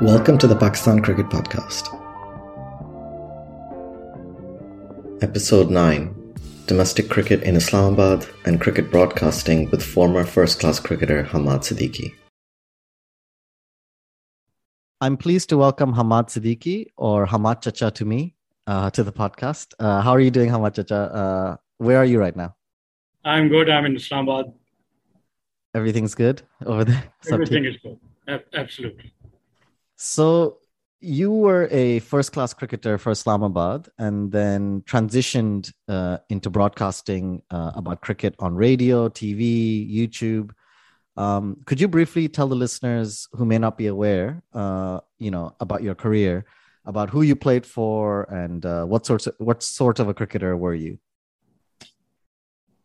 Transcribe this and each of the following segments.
Welcome to the Pakistan Cricket Podcast. Episode 9 Domestic Cricket in Islamabad and Cricket Broadcasting with former first class cricketer Hammad Siddiqui. I'm pleased to welcome Hammad Siddiqui, or Hammad Chacha to me, uh, to the podcast. Uh, how are you doing, Hammad Chacha? Uh, where are you right now? I'm good. I'm in Islamabad. Everything's good over there? Everything is good. Absolutely. So you were a first class cricketer for Islamabad and then transitioned uh, into broadcasting uh, about cricket on radio, TV, YouTube. Um, could you briefly tell the listeners who may not be aware, uh, you know, about your career, about who you played for and uh, what sorts of, what sort of a cricketer were you?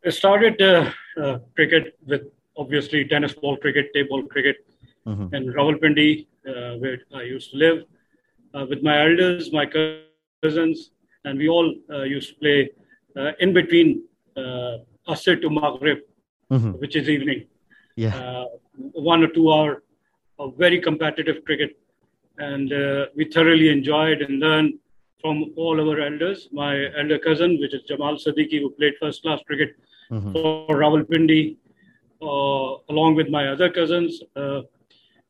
I started uh, uh, cricket with obviously tennis ball cricket, table cricket, mm-hmm. in Rawalpindi, uh, where I used to live, uh, with my elders, my cousins, and we all uh, used to play uh, in between uh, Asr to Maghrib, mm-hmm. which is evening. Yeah. one or two hour of very competitive cricket. And we thoroughly enjoyed and learned from all our elders. My elder cousin, which is Jamal Siddiqui, who played first class cricket mm-hmm. for Rawalpindi, uh, along with my other cousins. Uh,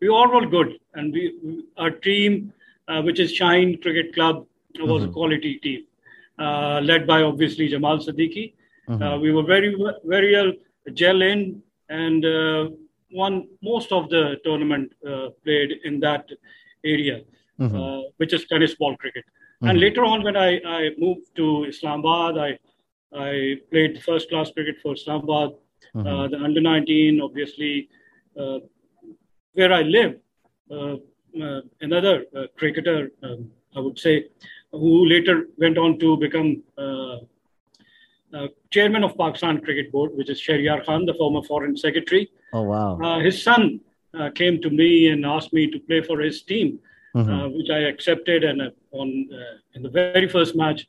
we all were good, and we our team, uh, which is Shaheen Cricket Club, was mm-hmm. a quality team, uh, led by obviously Jamal Siddiqui. Mm-hmm. Uh, we were very very well gel in and uh, won most of the tournament played in that area, mm-hmm. Which is tennis ball cricket. And mm-hmm. later on, when I, I moved to Islamabad, I I played first class cricket for Islamabad, mm-hmm. the under 19, obviously where I live, uh, uh, another uh, cricketer, um, I would say, who later went on to become chairman of Pakistan Cricket Board, which is Shahryar Khan, the former foreign secretary. Oh, wow. his son came to me and asked me to play for his team, mm-hmm. which I accepted. And on in the very first match,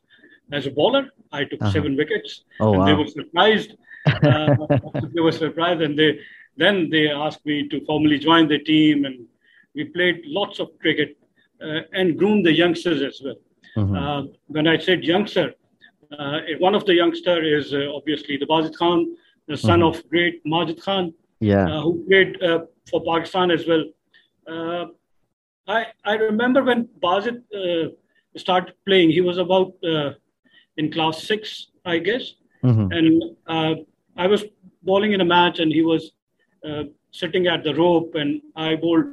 as a bowler, I took uh-huh. seven wickets. Oh, and wow. they were surprised. Uh, they were surprised, and they then they asked me to formally join the team, and we played lots of cricket uh, and groomed the youngsters as well. Mm-hmm. Uh, when I said youngster, uh, one of the youngster is uh, obviously the Bazid Khan, the son mm-hmm. of great Majid Khan, yeah. Uh, who played uh, for Pakistan as well. I I remember when Bazid started playing, he was about in class six, I guess, mm-hmm. and I was bowling in a match, and he was uh, sitting at the rope, and I bowled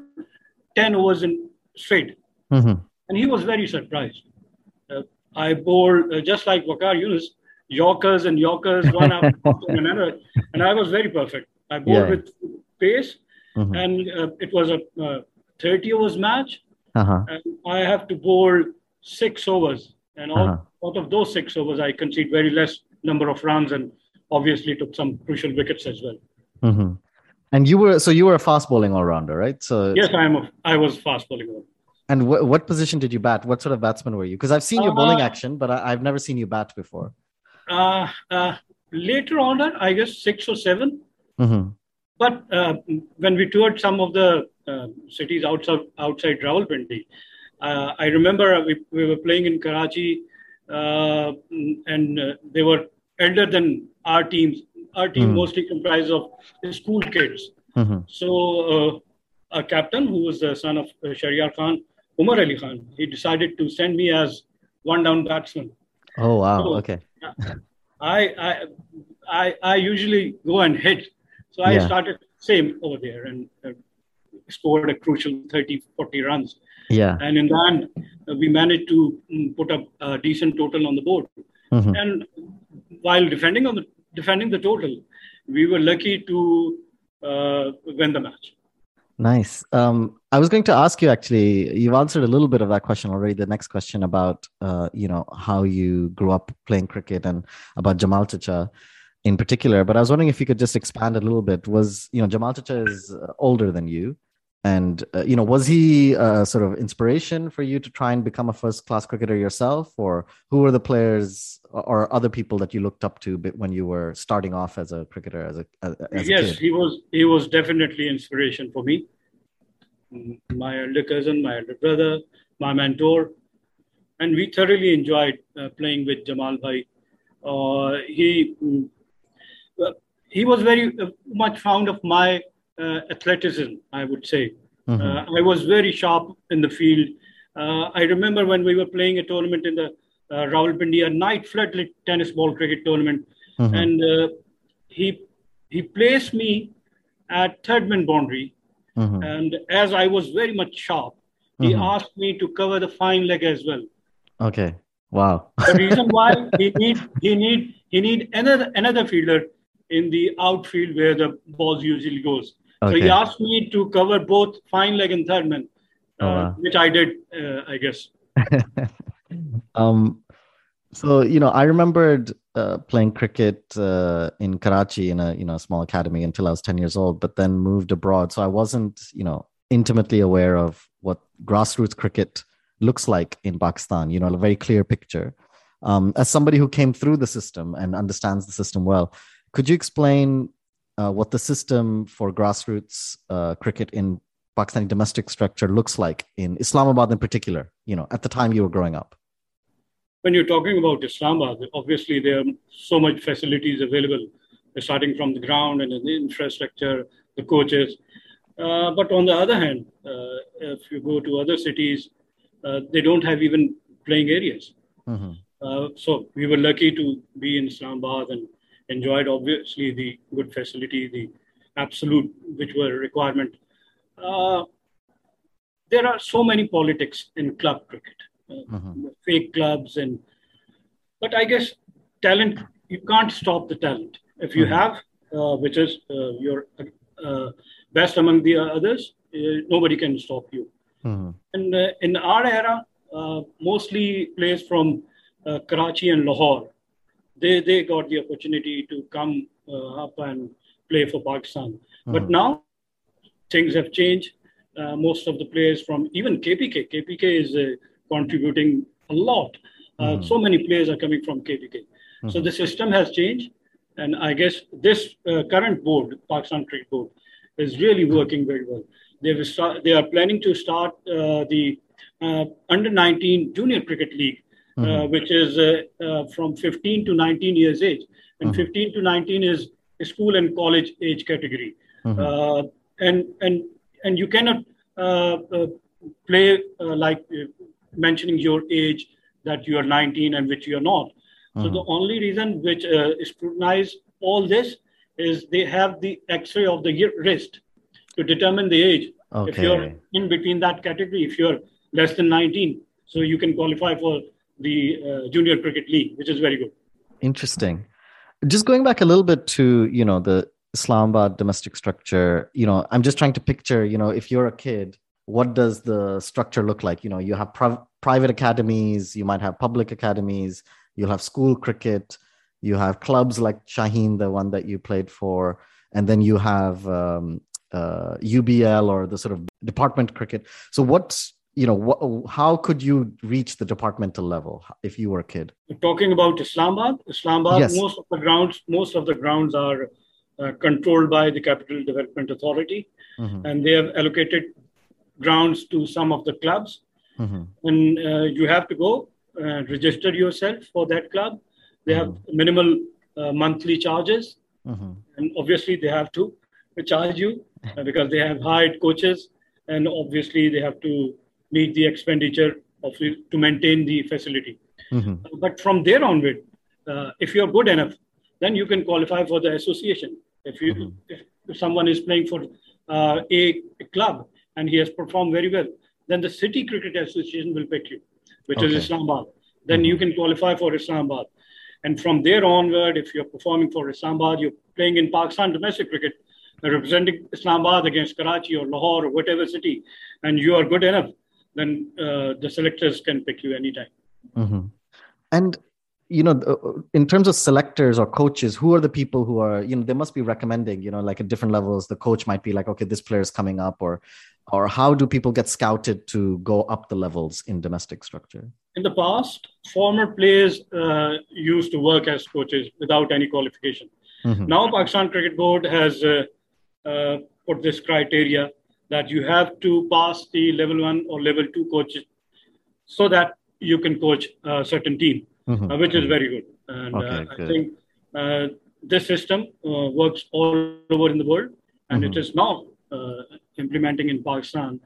10 overs in straight. Mm-hmm. And he was very surprised. Uh, I bowled uh, just like Waqar Younis, Yorkers and Yorkers, one after another. And I was very perfect. I bowled yeah. with pace, mm-hmm. and uh, it was a uh, 30 overs match. Uh-huh. And I have to bowl six overs, and all, uh-huh. out of those six overs, I conceded very less number of runs and obviously took some crucial wickets as well. Mm-hmm. And you were so you were a fast bowling all rounder, right? So yes, I am. A, I was fast bowling. all. And wh- what position did you bat? What sort of batsman were you? Because I've seen your bowling uh, action, but I- have never seen you bat before. Uh, uh, later on, I guess six or 7 mm-hmm. But uh, when we toured some of the uh, cities outside outside Rawalpindi, uh, I remember we, we were playing in Karachi, uh, and uh, they were elder than our teams. Our team mm-hmm. mostly comprised of school kids. Mm-hmm. So a captain who was the son of Shahryar Khan, Umar Ali Khan, he decided to send me as one down batsman. Oh wow! So, okay. I, I I I usually go and hit, so I yeah. started same over there and uh, scored a crucial 30, 40 runs. Yeah. And in the end, uh, we managed to um, put up a decent total on the board. Mm-hmm. And while defending on the defending the total, we were lucky to uh, win the match. Nice. Um, I was going to ask you actually. You've answered a little bit of that question already. The next question about uh, you know how you grew up playing cricket and about Jamal Chacha in particular. But I was wondering if you could just expand a little bit. Was you know Jamal Chacha is uh, older than you, and uh, you know was he a sort of inspiration for you to try and become a first class cricketer yourself, or who were the players or other people that you looked up to when you were starting off as a cricketer? As a as yes, a he was he was definitely inspiration for me. My elder cousin, my elder brother, my mentor, and we thoroughly enjoyed uh, playing with Jamal Bhai. Uh, he he was very uh, much fond of my uh, athleticism, I would say. Mm-hmm. Uh, I was very sharp in the field. I remember when we were playing a tournament in the uh, Rawalpindi, a night floodlit tennis ball cricket tournament, mm-hmm. and he he placed me at third man boundary, mm-hmm. and as I was very much sharp, he mm-hmm. asked me to cover the fine leg as well. Okay. Wow. the reason why he need he need he need another another fielder in the outfield where the balls usually goes. Okay. So he asked me to cover both fine leg and third man, uh, oh, wow. which I did, uh, I guess. um, so you know, I remembered uh, playing cricket uh, in Karachi in a you know small academy until I was ten years old, but then moved abroad. So I wasn't you know intimately aware of what grassroots cricket looks like in Pakistan. You know, a very clear picture. Um, as somebody who came through the system and understands the system well, could you explain uh, what the system for grassroots uh, cricket in Pakistani domestic structure looks like in Islamabad in particular, you know, at the time you were growing up? When you're talking about Islamabad, obviously there are so much facilities available, starting from the ground and the infrastructure, the coaches. Uh, but on the other hand, uh, if you go to other cities, uh, they don't have even playing areas. Mm-hmm. Uh, so we were lucky to be in Islamabad and enjoyed obviously the good facility, the absolute which were requirement. Uh, there are so many politics in club cricket, uh, mm-hmm. fake clubs, and but I guess talent you can't stop the talent. If you mm-hmm. have, uh, which is uh, your uh, best among the others, uh, nobody can stop you. Mm-hmm. And in our era, mostly players from Karachi and Lahore they they got the opportunity to come uh, up and play for Pakistan. Mm-hmm. But now things have changed. Uh, most of the players from even KPK, KPK is uh, contributing a lot. Mm-hmm. So many players are coming from KPK. Mm-hmm. So the system has changed, and I guess this uh, current board, Pakistan Cricket Board, is really working very well. They've start, they are planning to start uh, the uh, under 19 junior cricket league uh, mm-hmm. which is uh, uh, from 15 to 19 years age. And mm-hmm. 15 to 19 is school and college age category. Mm-hmm. and and and you cannot play like mentioning your age that you are 19 and which you are not. So the only reason which uh, scrutinize all this is they have the X-ray of the wrist to determine the age. Okay. If you're in between that category, if you're less than 19, so you can qualify for the uh, junior cricket league, which is very good. Interesting. Just going back a little bit to you know the Islamabad domestic structure. You know, I'm just trying to picture. You know, if you're a kid what does the structure look like? You know, you have pri- private academies, you might have public academies, you'll have school cricket, you have clubs like Shaheen, the one that you played for, and then you have um, uh, UBL or the sort of department cricket. So, what's you know, what, how could you reach the departmental level if you were a kid? Talking about Islamabad, Islamabad, yes. most of the grounds, most of the grounds are uh, controlled by the Capital Development Authority, mm-hmm. and they have allocated grounds to some of the clubs. Mm-hmm. And uh, you have to go uh, register yourself for that club. They mm-hmm. have minimal uh, monthly charges, mm-hmm. and obviously they have to charge you because they have hired coaches, and obviously they have to meet the expenditure of to maintain the facility. Mm-hmm. But from there onward, uh, if you're good enough, then you can qualify for the association. If you mm-hmm. if, if, someone is playing for uh, a, a, club and he has performed very well, then the City Cricket Association will pick you, which okay. is Islamabad. Then mm-hmm. you can qualify for Islamabad. And from there onward, if you're performing for Islamabad, you're playing in Pakistan domestic cricket, representing Islamabad against Karachi or Lahore or whatever city, and you are good enough, then uh, the selectors can pick you anytime. Mm-hmm. And you know, uh, in terms of selectors or coaches, who are the people who are you know they must be recommending you know like at different levels. The coach might be like, okay, this player is coming up, or or how do people get scouted to go up the levels in domestic structure? In the past, former players uh, used to work as coaches without any qualification. Mm-hmm. Now, Pakistan Cricket Board has uh, uh, put this criteria that you have to pass the level one or level two coaches so that you can coach a certain team, mm-hmm. uh, which is very good. And okay, uh, I think uh, this system uh, works all over in the world, and mm-hmm. it is now uh, implementing in Pakistan.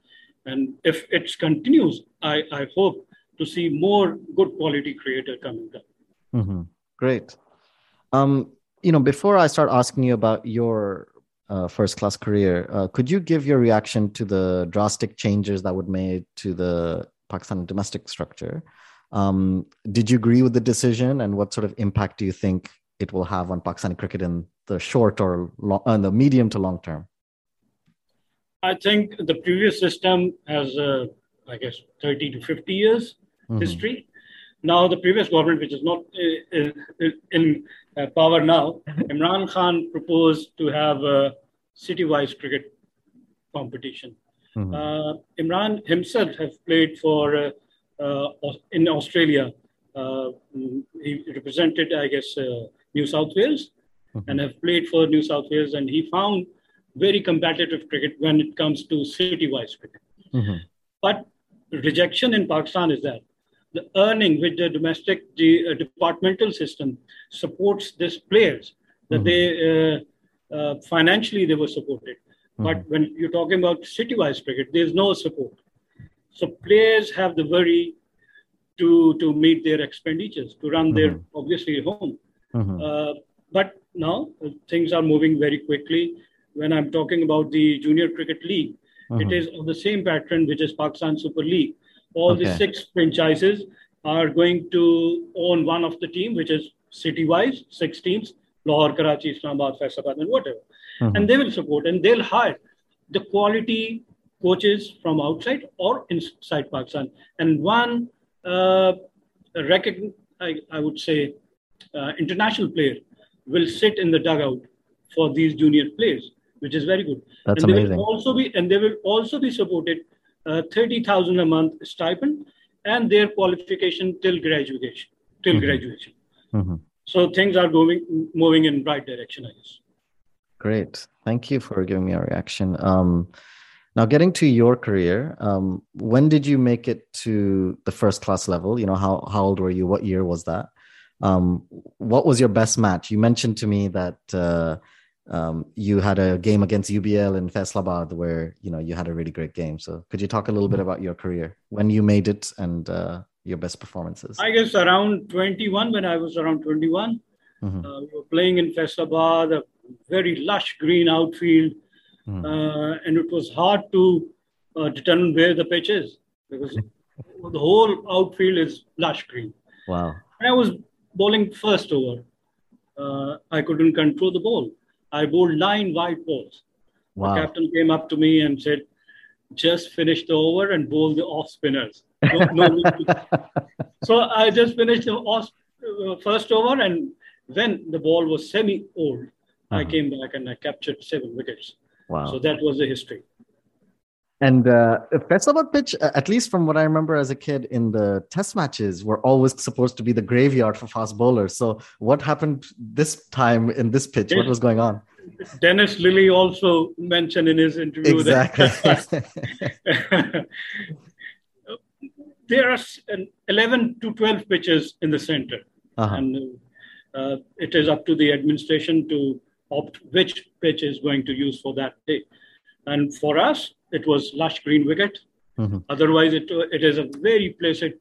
And if it continues, I, I hope to see more good quality creator coming up. Mm-hmm. Great. Um, you know, before I start asking you about your uh, first class career. Uh, could you give your reaction to the drastic changes that were made to the Pakistan domestic structure? Um, did you agree with the decision, and what sort of impact do you think it will have on Pakistani cricket in the short or long, uh, the medium to long term? I think the previous system has, uh, I guess, 30 to 50 years mm-hmm. history. Now, the previous government, which is not uh, uh, in uh, power now, Imran Khan proposed to have a city-wise cricket competition. Mm-hmm. Uh, Imran himself has played for uh, uh, in Australia. Uh, he represented, I guess, New South Wales, mm-hmm. and have played for New South Wales, and he found very competitive cricket when it comes to city-wise cricket. Mm-hmm. But rejection in Pakistan is that the earning which the domestic the, uh, departmental system supports these players that mm-hmm. they uh, uh, financially they were supported mm-hmm. but when you're talking about city-wise cricket there's no support so players have the worry to to meet their expenditures to run mm-hmm. their obviously home mm-hmm. uh, but now things are moving very quickly when i'm talking about the junior cricket league it mm-hmm. is of the same pattern which is pakistan super league all okay. the six franchises are going to own one of the team, which is city-wise, six teams, Lahore, Karachi, Islamabad, Faisalabad, and whatever. Mm-hmm. And they will support and they'll hire the quality coaches from outside or inside Pakistan. And one, uh, recogn- I, I, would say, uh, international player will sit in the dugout for these junior players, which is very good. That's and amazing. They will also be, and they will also be supported uh, 30,000 a month stipend and their qualification till graduation, till mm-hmm. graduation. Mm-hmm. So things are going moving in right direction, I guess. Great. Thank you for giving me a reaction. Um, now, getting to your career, um, when did you make it to the first class level? You know, how, how old were you? What year was that? Um, what was your best match? You mentioned to me that uh, um, you had a game against UBL in Faisalabad where you know you had a really great game. So could you talk a little bit about your career when you made it and uh, your best performances? I guess around 21 when I was around 21, mm-hmm. uh, we were playing in Faisalabad, a very lush green outfield, mm-hmm. uh, and it was hard to uh, determine where the pitch is because the whole outfield is lush green. Wow! And I was bowling first over. Uh, I couldn't control the ball I bowled nine white balls. Wow. The captain came up to me and said, just finish the over and bowl the off spinners. No, no so I just finished the off, uh, first over, and when the ball was semi old, uh-huh. I came back and I captured seven wickets. Wow. So that was the history. And uh, Faisalabad pitch, at least from what I remember as a kid in the test matches, were always supposed to be the graveyard for fast bowlers. So, what happened this time in this pitch? What was going on? Dennis Lillee also mentioned in his interview exactly. that there are 11 to 12 pitches in the center. Uh-huh. And uh, it is up to the administration to opt which pitch is going to use for that day. And for us, it was lush green wicket. Mm-hmm. Otherwise, it, it is a very placid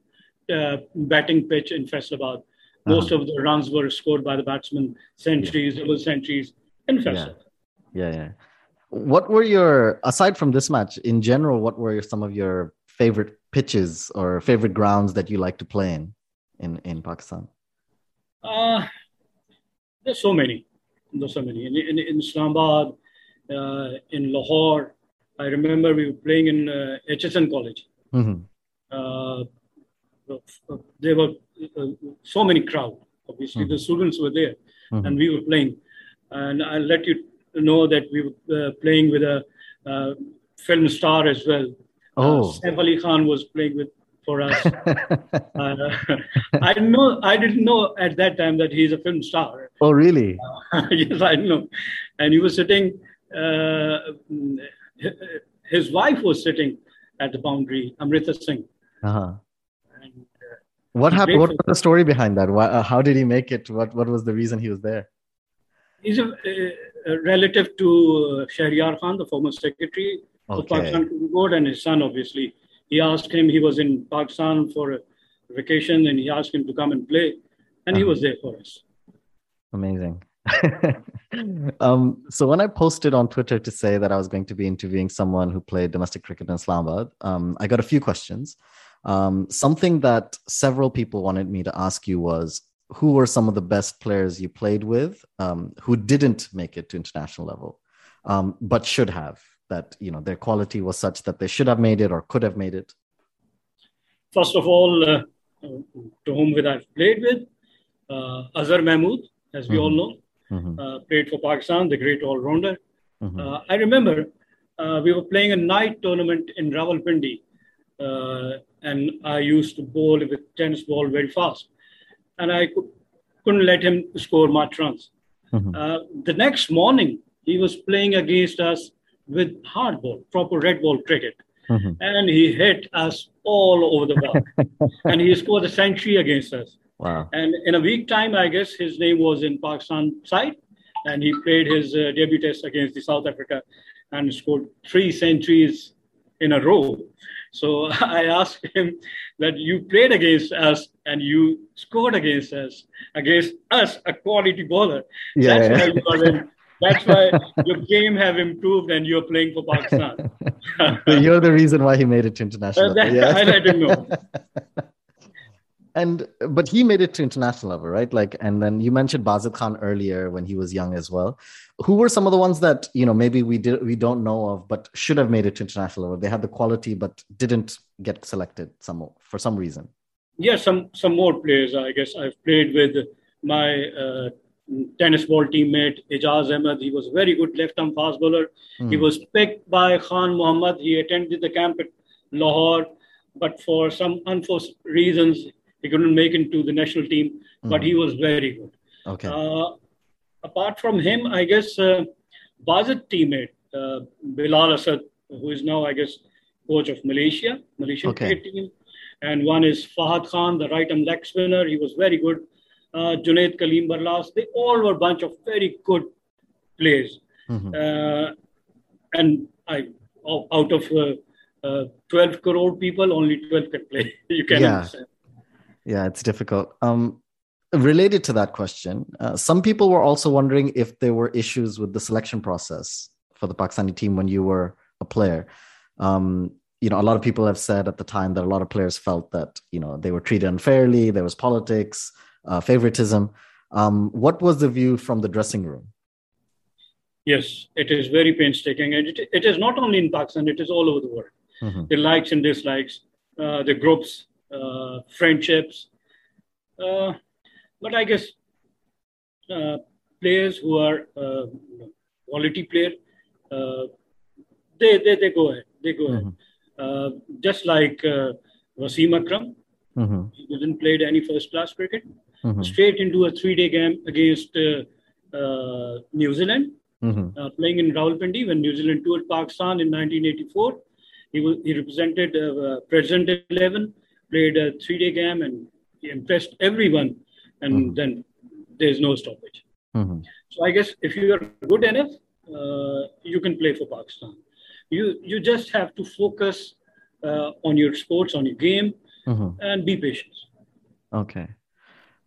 uh, batting pitch in Faisalabad. Uh-huh. Most of the runs were scored by the batsmen, centuries, yeah. double centuries in Faisalabad. Yeah. yeah, yeah. What were your, aside from this match, in general, what were some of your favorite pitches or favorite grounds that you like to play in in, in Pakistan? Uh, there's so many. There's so many. In, in, in Islamabad, uh, in Lahore, I remember we were playing in uh, Aitchison College. Mm-hmm. Uh, there were uh, so many crowd. Obviously, mm-hmm. the students were there, mm-hmm. and we were playing. And I'll let you know that we were uh, playing with a uh, film star as well. Oh, Saif Ali Khan was playing with for us. uh, I know I didn't know at that time that he's a film star. Oh, really? Uh, yes, I know. And he was sitting. Uh, his wife was sitting at the boundary, Amrita Singh. Uh-huh. And, uh, what happened? What was the story behind that? Why, uh, how did he make it? What What was the reason he was there? He's a, a relative to uh, Shahryar Khan, the former secretary okay. of Pakistan Board, and his son, obviously. He asked him. He was in Pakistan for a vacation, and he asked him to come and play, and uh-huh. he was there for us. Amazing. um, so when I posted on Twitter to say that I was going to be interviewing someone who played domestic cricket in Islamabad, um, I got a few questions. Um, something that several people wanted me to ask you was who were some of the best players you played with um, who didn't make it to international level, um, but should have? That you know their quality was such that they should have made it or could have made it. First of all, uh, to whom I've played with, uh, Azhar Mahmood, as we mm-hmm. all know mm-hmm. uh, played for Pakistan, the great all rounder. Mm-hmm. Uh, I remember uh, we were playing a night tournament in Rawalpindi, uh, and I used to bowl with tennis ball very fast, and I could, not let him score much runs. Mm-hmm. Uh, the next morning, he was playing against us with hard ball, proper red ball cricket. Mm-hmm. And he hit us all over the ball. and he scored a century against us. Wow. And in a week time, I guess his name was in Pakistan side, and he played his uh, debut test against the South Africa and scored three centuries in a row. So I asked him that you played against us and you scored against us, against us, a quality bowler. Yeah, That's why you are in. That's why your game have improved and you're playing for Pakistan. you're the reason why he made it to international. Uh, that, yeah. I let him know and but he made it to international level right like and then you mentioned Bazid Khan earlier when he was young as well who were some of the ones that you know maybe we did we don't know of but should have made it to international level they had the quality but didn't get selected some for some reason yeah some some more players i guess i've played with my uh, tennis ball teammate Ijaz Ahmed. He was a very good left arm fast bowler. Mm. He was picked by Khan Muhammad. He attended the camp at Lahore, but for some unforced reasons, he couldn't make into the national team, mm-hmm. but he was very good. Okay. Uh, apart from him, I guess uh, Bazid teammate uh, Bilal Asad, who is now, I guess, coach of Malaysia, Malaysian okay. cricket team, and one is Fahad Khan, the right arm leg spinner. He was very good. Uh, Junaid Kaleem Barlas, they all were a bunch of very good players. Mm-hmm. Uh, and I, out of uh, uh, 12 crore people, only 12 can play. you can yeah. understand. Yeah, it's difficult. Um, related to that question, uh, some people were also wondering if there were issues with the selection process for the Pakistani team when you were a player. Um, you know, a lot of people have said at the time that a lot of players felt that you know they were treated unfairly. There was politics, uh, favoritism. Um, what was the view from the dressing room? Yes, it is very painstaking, and it, it is not only in Pakistan; it is all over the world. mm-hmm. their likes and dislikes, uh, their groups, uh, friendships. Uh, but I guess uh, players who are uh, quality player, they, they they go ahead. They go mm-hmm. ahead. just like Wasim Akram, mm-hmm. he didn't play any first class cricket. Mm-hmm. Straight into a three day game against New Zealand mm-hmm. uh, playing in Rawalpindi when New Zealand toured Pakistan in 1984. He, was, he represented uh, present 11, played a three day game, and he impressed everyone. And mm-hmm. then there's no stoppage. Mm-hmm. So I guess if you are good enough, uh, you can play for Pakistan. You you just have to focus uh, on your sports, on your game, mm-hmm. and be patient. Okay,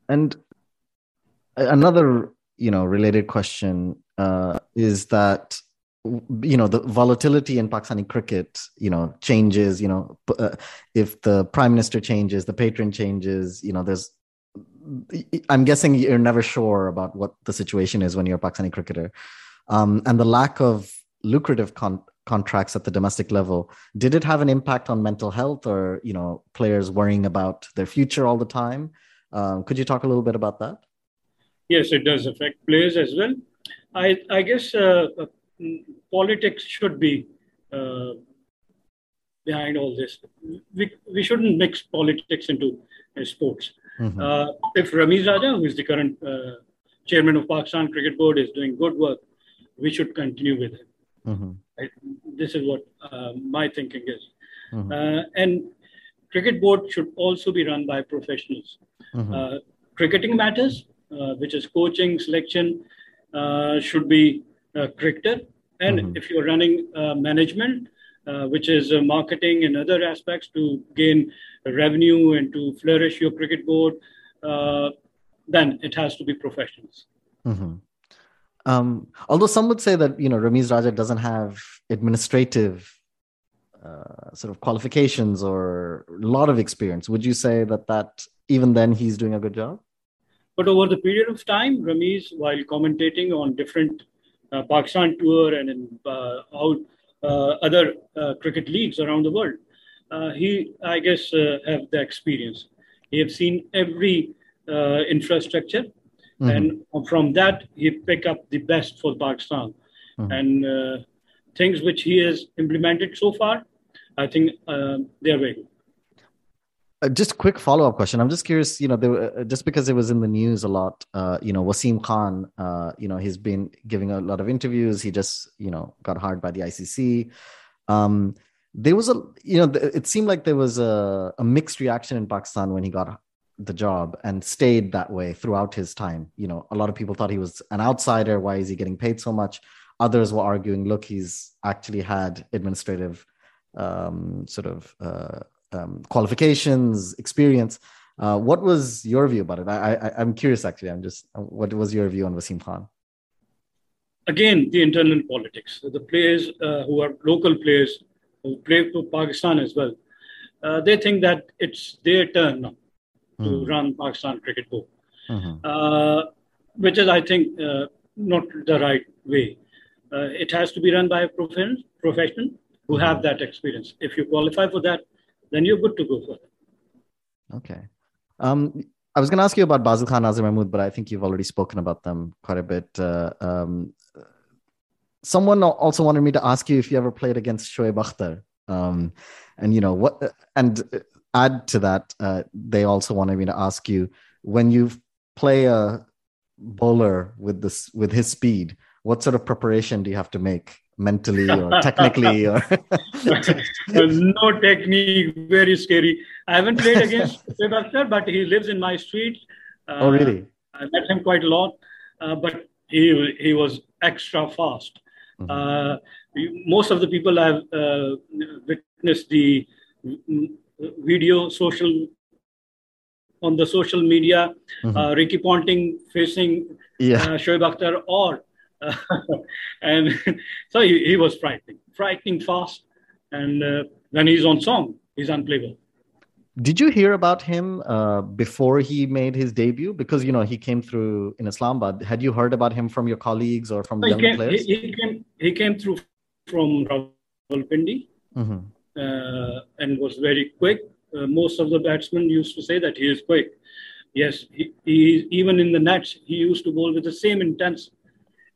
and another you know related question uh, is that you know the volatility in Pakistani cricket you know changes you know uh, if the prime minister changes the patron changes you know there's I'm guessing you're never sure about what the situation is when you're a Pakistani cricketer. Um, and the lack of lucrative con- contracts at the domestic level did it have an impact on mental health or you know players worrying about their future all the time? Um, could you talk a little bit about that? Yes it does affect players as well. I, I guess uh, politics should be uh, behind all this. We, we shouldn't mix politics into uh, sports. Mm-hmm. Uh, if Ramiz Raja, who is the current uh, chairman of Pakistan Cricket Board, is doing good work, we should continue with him. Mm-hmm. This is what my thinking is. Mm-hmm. and cricket board should also be run by professionals. Mm-hmm. cricketing matters, which is coaching, selection, uh, should be cricketer. And mm-hmm. if you're running uh, management, uh, which is marketing and other aspects to gain revenue and to flourish your cricket board, then it has to be professionals. Mm-hmm. Um, although some would say that you know Ramiz Raja doesn't have administrative uh, sort of qualifications or a lot of experience, would you say that that even then he's doing a good job? But over the period of time, Ramiz, while commentating on different uh, Pakistan tour and in uh, out, uh, other uh, cricket leagues around the world, uh, he, I guess, uh, have the experience. He have seen every infrastructure, mm-hmm. and from that he pick up the best for Pakistan. Mm-hmm. And things which he has implemented so far, I think they are very good. Uh, just a quick follow-up question. I'm just curious you know there, uh, just because it was in the news a lot uh, you know wasim khan uh, you know he's been giving a lot of interviews. He just you know got hired by the icc um, there was a you know it seemed like there was a, a mixed reaction in pakistan when he got the job and stayed that way throughout his time. You know a lot of people thought he was an outsider. Why is he getting paid so much? Others were arguing look he's actually had administrative um, sort of uh, um, qualifications, experience. Uh, what was your view about it? I, I, am curious, actually. I'm just, what was your view on Wasim Khan? Again, the internal politics. The players uh, who are local players who play for Pakistan as well, uh, they think that it's their turn now mm. to hmm. run Pakistan cricket board, mm-hmm. Uh, which is, I think, uh, not the right way. Uh, it has to be run by a professional, professional who mm-hmm. have that experience. If you qualify for that, then you're good to go for it. Okay. Um, I was going to ask you about Bazid Khan, Azhar Mahmood, but I think you've already spoken about them quite a bit. Uh, um, someone also wanted me to ask you if you ever played against Shoaib Akhtar. Um, and, you know, what, and add to that, uh, they also wanted me to ask you when you play a bowler with this, with his speed, what sort of preparation do you have to make mentally or technically or no technique very scary i haven't played against Akhtar, but he lives in my street uh, oh really i met him quite a lot uh, but he he was extra fast mm-hmm. uh, most of the people i've uh, witnessed the video social on the social media mm-hmm. Uh, ricky ponting facing yeah. uh, shoaib akhtar or and so he, he, was frightening, frightening fast. And uh, when he's on song, he's unplayable. Did you hear about him uh, before he made his debut? Because you know he came through in Islamabad. Had you heard about him from your colleagues or from no, young came, players? He, he, came. He came through from Rawalpindi. Mm-hmm. uh, and was very quick. Uh, most of the batsmen used to say that he is quick. Yes, he, he even in the nets he used to bowl with the same intensity,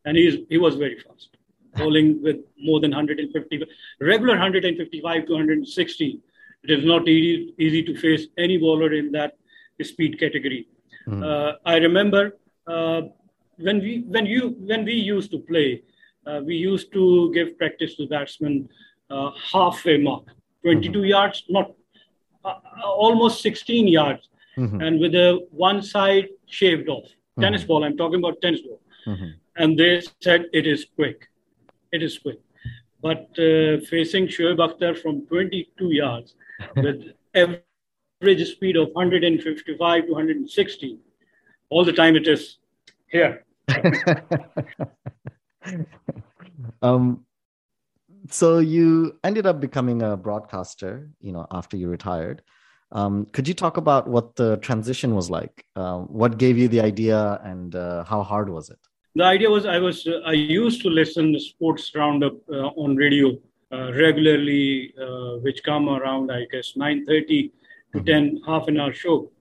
and he he was very fast, bowling with more than 150 regular 155 to 160. It is not easy easy to face any bowler in that speed category. Mm. Uh, I remember uh, when we when you when we used to play, uh, we used to give practice to batsmen uh, halfway mark, 22 mm-hmm. yards, not uh, almost 16 yards, mm-hmm. and with the one side shaved off. Mm-hmm. Tennis ball, I'm talking about tennis ball. And they said it is quick. It is quick. But uh, facing Shoaib Akhtar from 22 yards with average speed of 155 to 160, all the time it is here. um, so you ended up becoming a broadcaster, you know, after you retired. Um, could you talk about what the transition was like? Uh, what gave you the idea, and uh, how hard was it? The idea was I was uh, I used to listen to sports roundup uh, on radio uh, regularly, uh, which come around I guess nine thirty to mm-hmm. ten, half an hour show,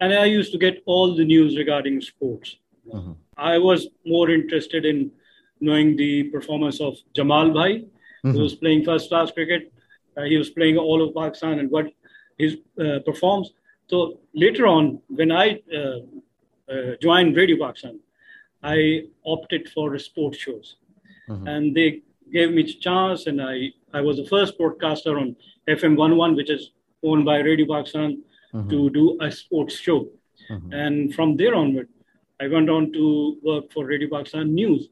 and I used to get all the news regarding sports. Mm-hmm. I was more interested in knowing the performance of Jamal Bhai, mm-hmm. who was playing first class cricket. Uh, he was playing all of Pakistan and what he uh, performs. So later on, when I uh, uh joined Radio Pakistan, I opted for sports shows. Mm-hmm. And they gave me a chance, and I, I was the first broadcaster on FM 11, which is owned by Radio Pakistan, mm-hmm. to do a sports show. Mm-hmm. And from there onward, I went on to work for Radio Pakistan News.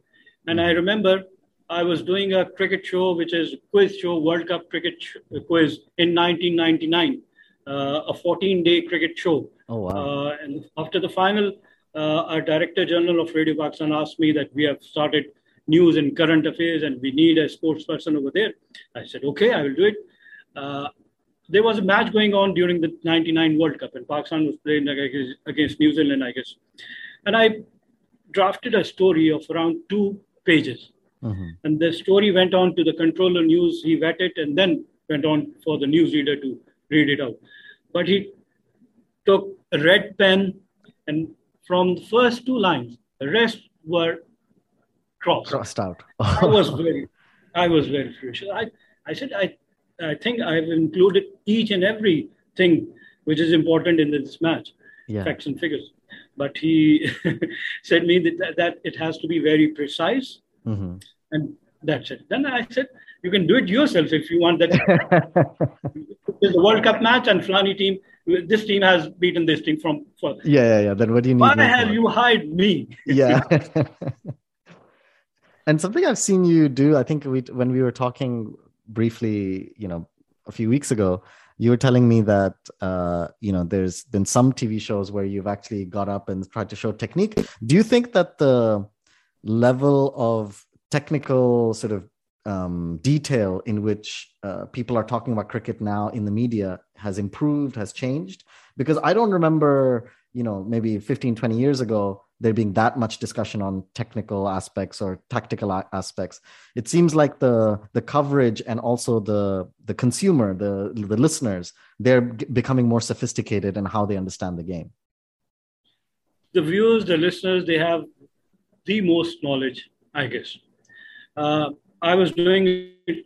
And I remember I was doing a cricket show, which is quiz show, World Cup cricket quiz in 1999, uh, a 14 day cricket show. Oh, wow. Uh, and after the final, uh, our director general of Radio Pakistan asked me that we have started news and current affairs and we need a sports person over there. I said, okay, I will do it. Uh, there was a match going on during the 99 World Cup, and Pakistan was playing against New Zealand, I guess. And I drafted a story of around two pages. Mm-hmm. And the story went on to the controller news. He vetted it and then went on for the newsreader to read it out. But he took a red pen and from the first two lines, the rest were crossed. Crossed out. I was very, I was very furious. I, I said, I, I think I've included each and every thing which is important in this match, yeah. facts and figures but he said me that, that it has to be very precise mm-hmm. and that's it then i said you can do it yourself if you want that there's a world cup match and flani team this team has beaten this team from for yeah yeah yeah. Then what do you need why have you hired me? Yeah. And something i've seen you do i think we when we were talking briefly you know a few weeks ago you were telling me that uh, you know there's been some TV shows where you've actually got up and tried to show technique. Do you think that the level of technical sort of um, detail in which uh, people are talking about cricket now in the media has improved, has changed? Because I don't remember, you know, maybe 15, 20 years ago, there being that much discussion on technical aspects or tactical aspects. It seems like the the coverage and also the the consumer the the listeners they're becoming more sophisticated in how they understand the game. The viewers the listeners they have the most knowledge i guess. Uh, i was doing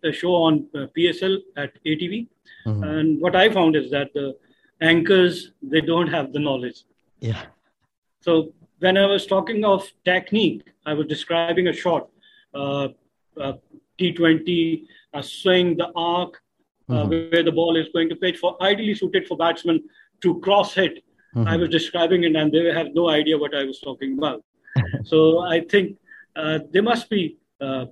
a show on uh, psl at atv mm-hmm. and what i found is that the anchors they don't have the knowledge yeah so when I was talking of technique, I was describing a shot, uh, uh, T20, a swing, the arc, uh, mm-hmm. where the ball is going to pitch for ideally suited for batsmen to cross hit. Mm-hmm. I was describing it, and they have no idea what I was talking about. so I think uh, there must be uh,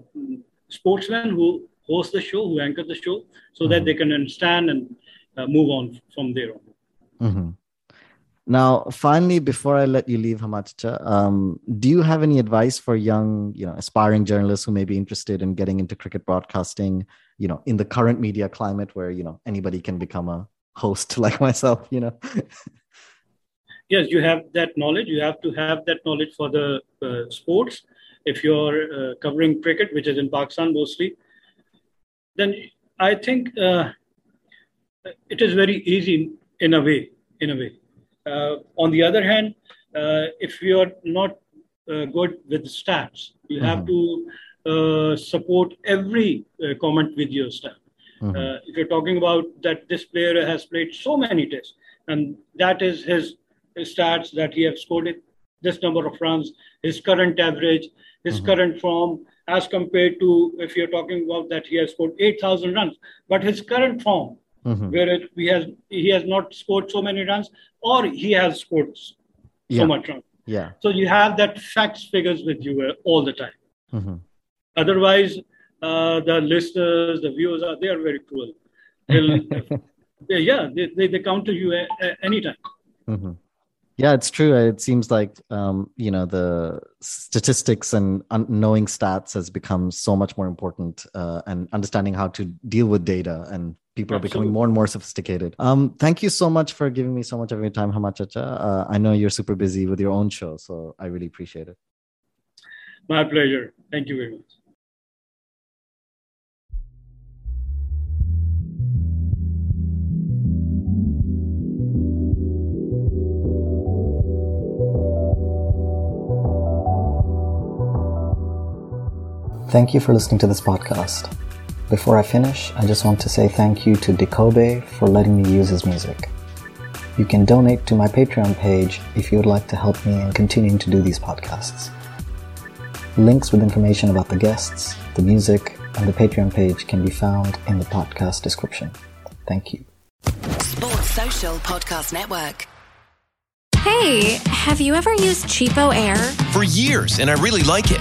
sportsmen who host the show, who anchor the show, so mm-hmm. that they can understand and uh, move on from there on. Mm-hmm. Now, finally, before I let you leave, Hamacha, um, do you have any advice for young, you know, aspiring journalists who may be interested in getting into cricket broadcasting? You know, in the current media climate where you know anybody can become a host like myself. You know. yes, you have that knowledge. You have to have that knowledge for the uh, sports. If you're uh, covering cricket, which is in Pakistan mostly, then I think uh, it is very easy in a way. In a way. Uh, on the other hand, uh, if you are not uh, good with stats, you mm-hmm. have to uh, support every uh, comment with your stat. Mm-hmm. Uh, if you're talking about that this player has played so many tests, and that is his, his stats that he has scored it, this number of runs, his current average, his mm-hmm. current form, as compared to if you're talking about that he has scored 8,000 runs, but his current form, mm-hmm. where he has he has not scored so many runs, or he has scored so yeah. much runs. Yeah. So you have that facts figures with you uh, all the time. Mm-hmm. Otherwise, uh, the listeners, the viewers are they are very cruel. they, yeah, they, they, they counter you a, a, anytime. Mm-hmm. Yeah, it's true. It seems like um, you know the statistics and un- knowing stats has become so much more important, uh, and understanding how to deal with data. And people Absolutely. are becoming more and more sophisticated. Um, thank you so much for giving me so much of your time, Hammad Chacha. Uh, I know you're super busy with your own show, so I really appreciate it. My pleasure. Thank you very much. Thank you for listening to this podcast. Before I finish, I just want to say thank you to DeKobe for letting me use his music. You can donate to my Patreon page if you would like to help me in continuing to do these podcasts. Links with information about the guests, the music, and the Patreon page can be found in the podcast description. Thank you. Sports Social Podcast Network. Hey, have you ever used CheapOair? For years, and I really like it.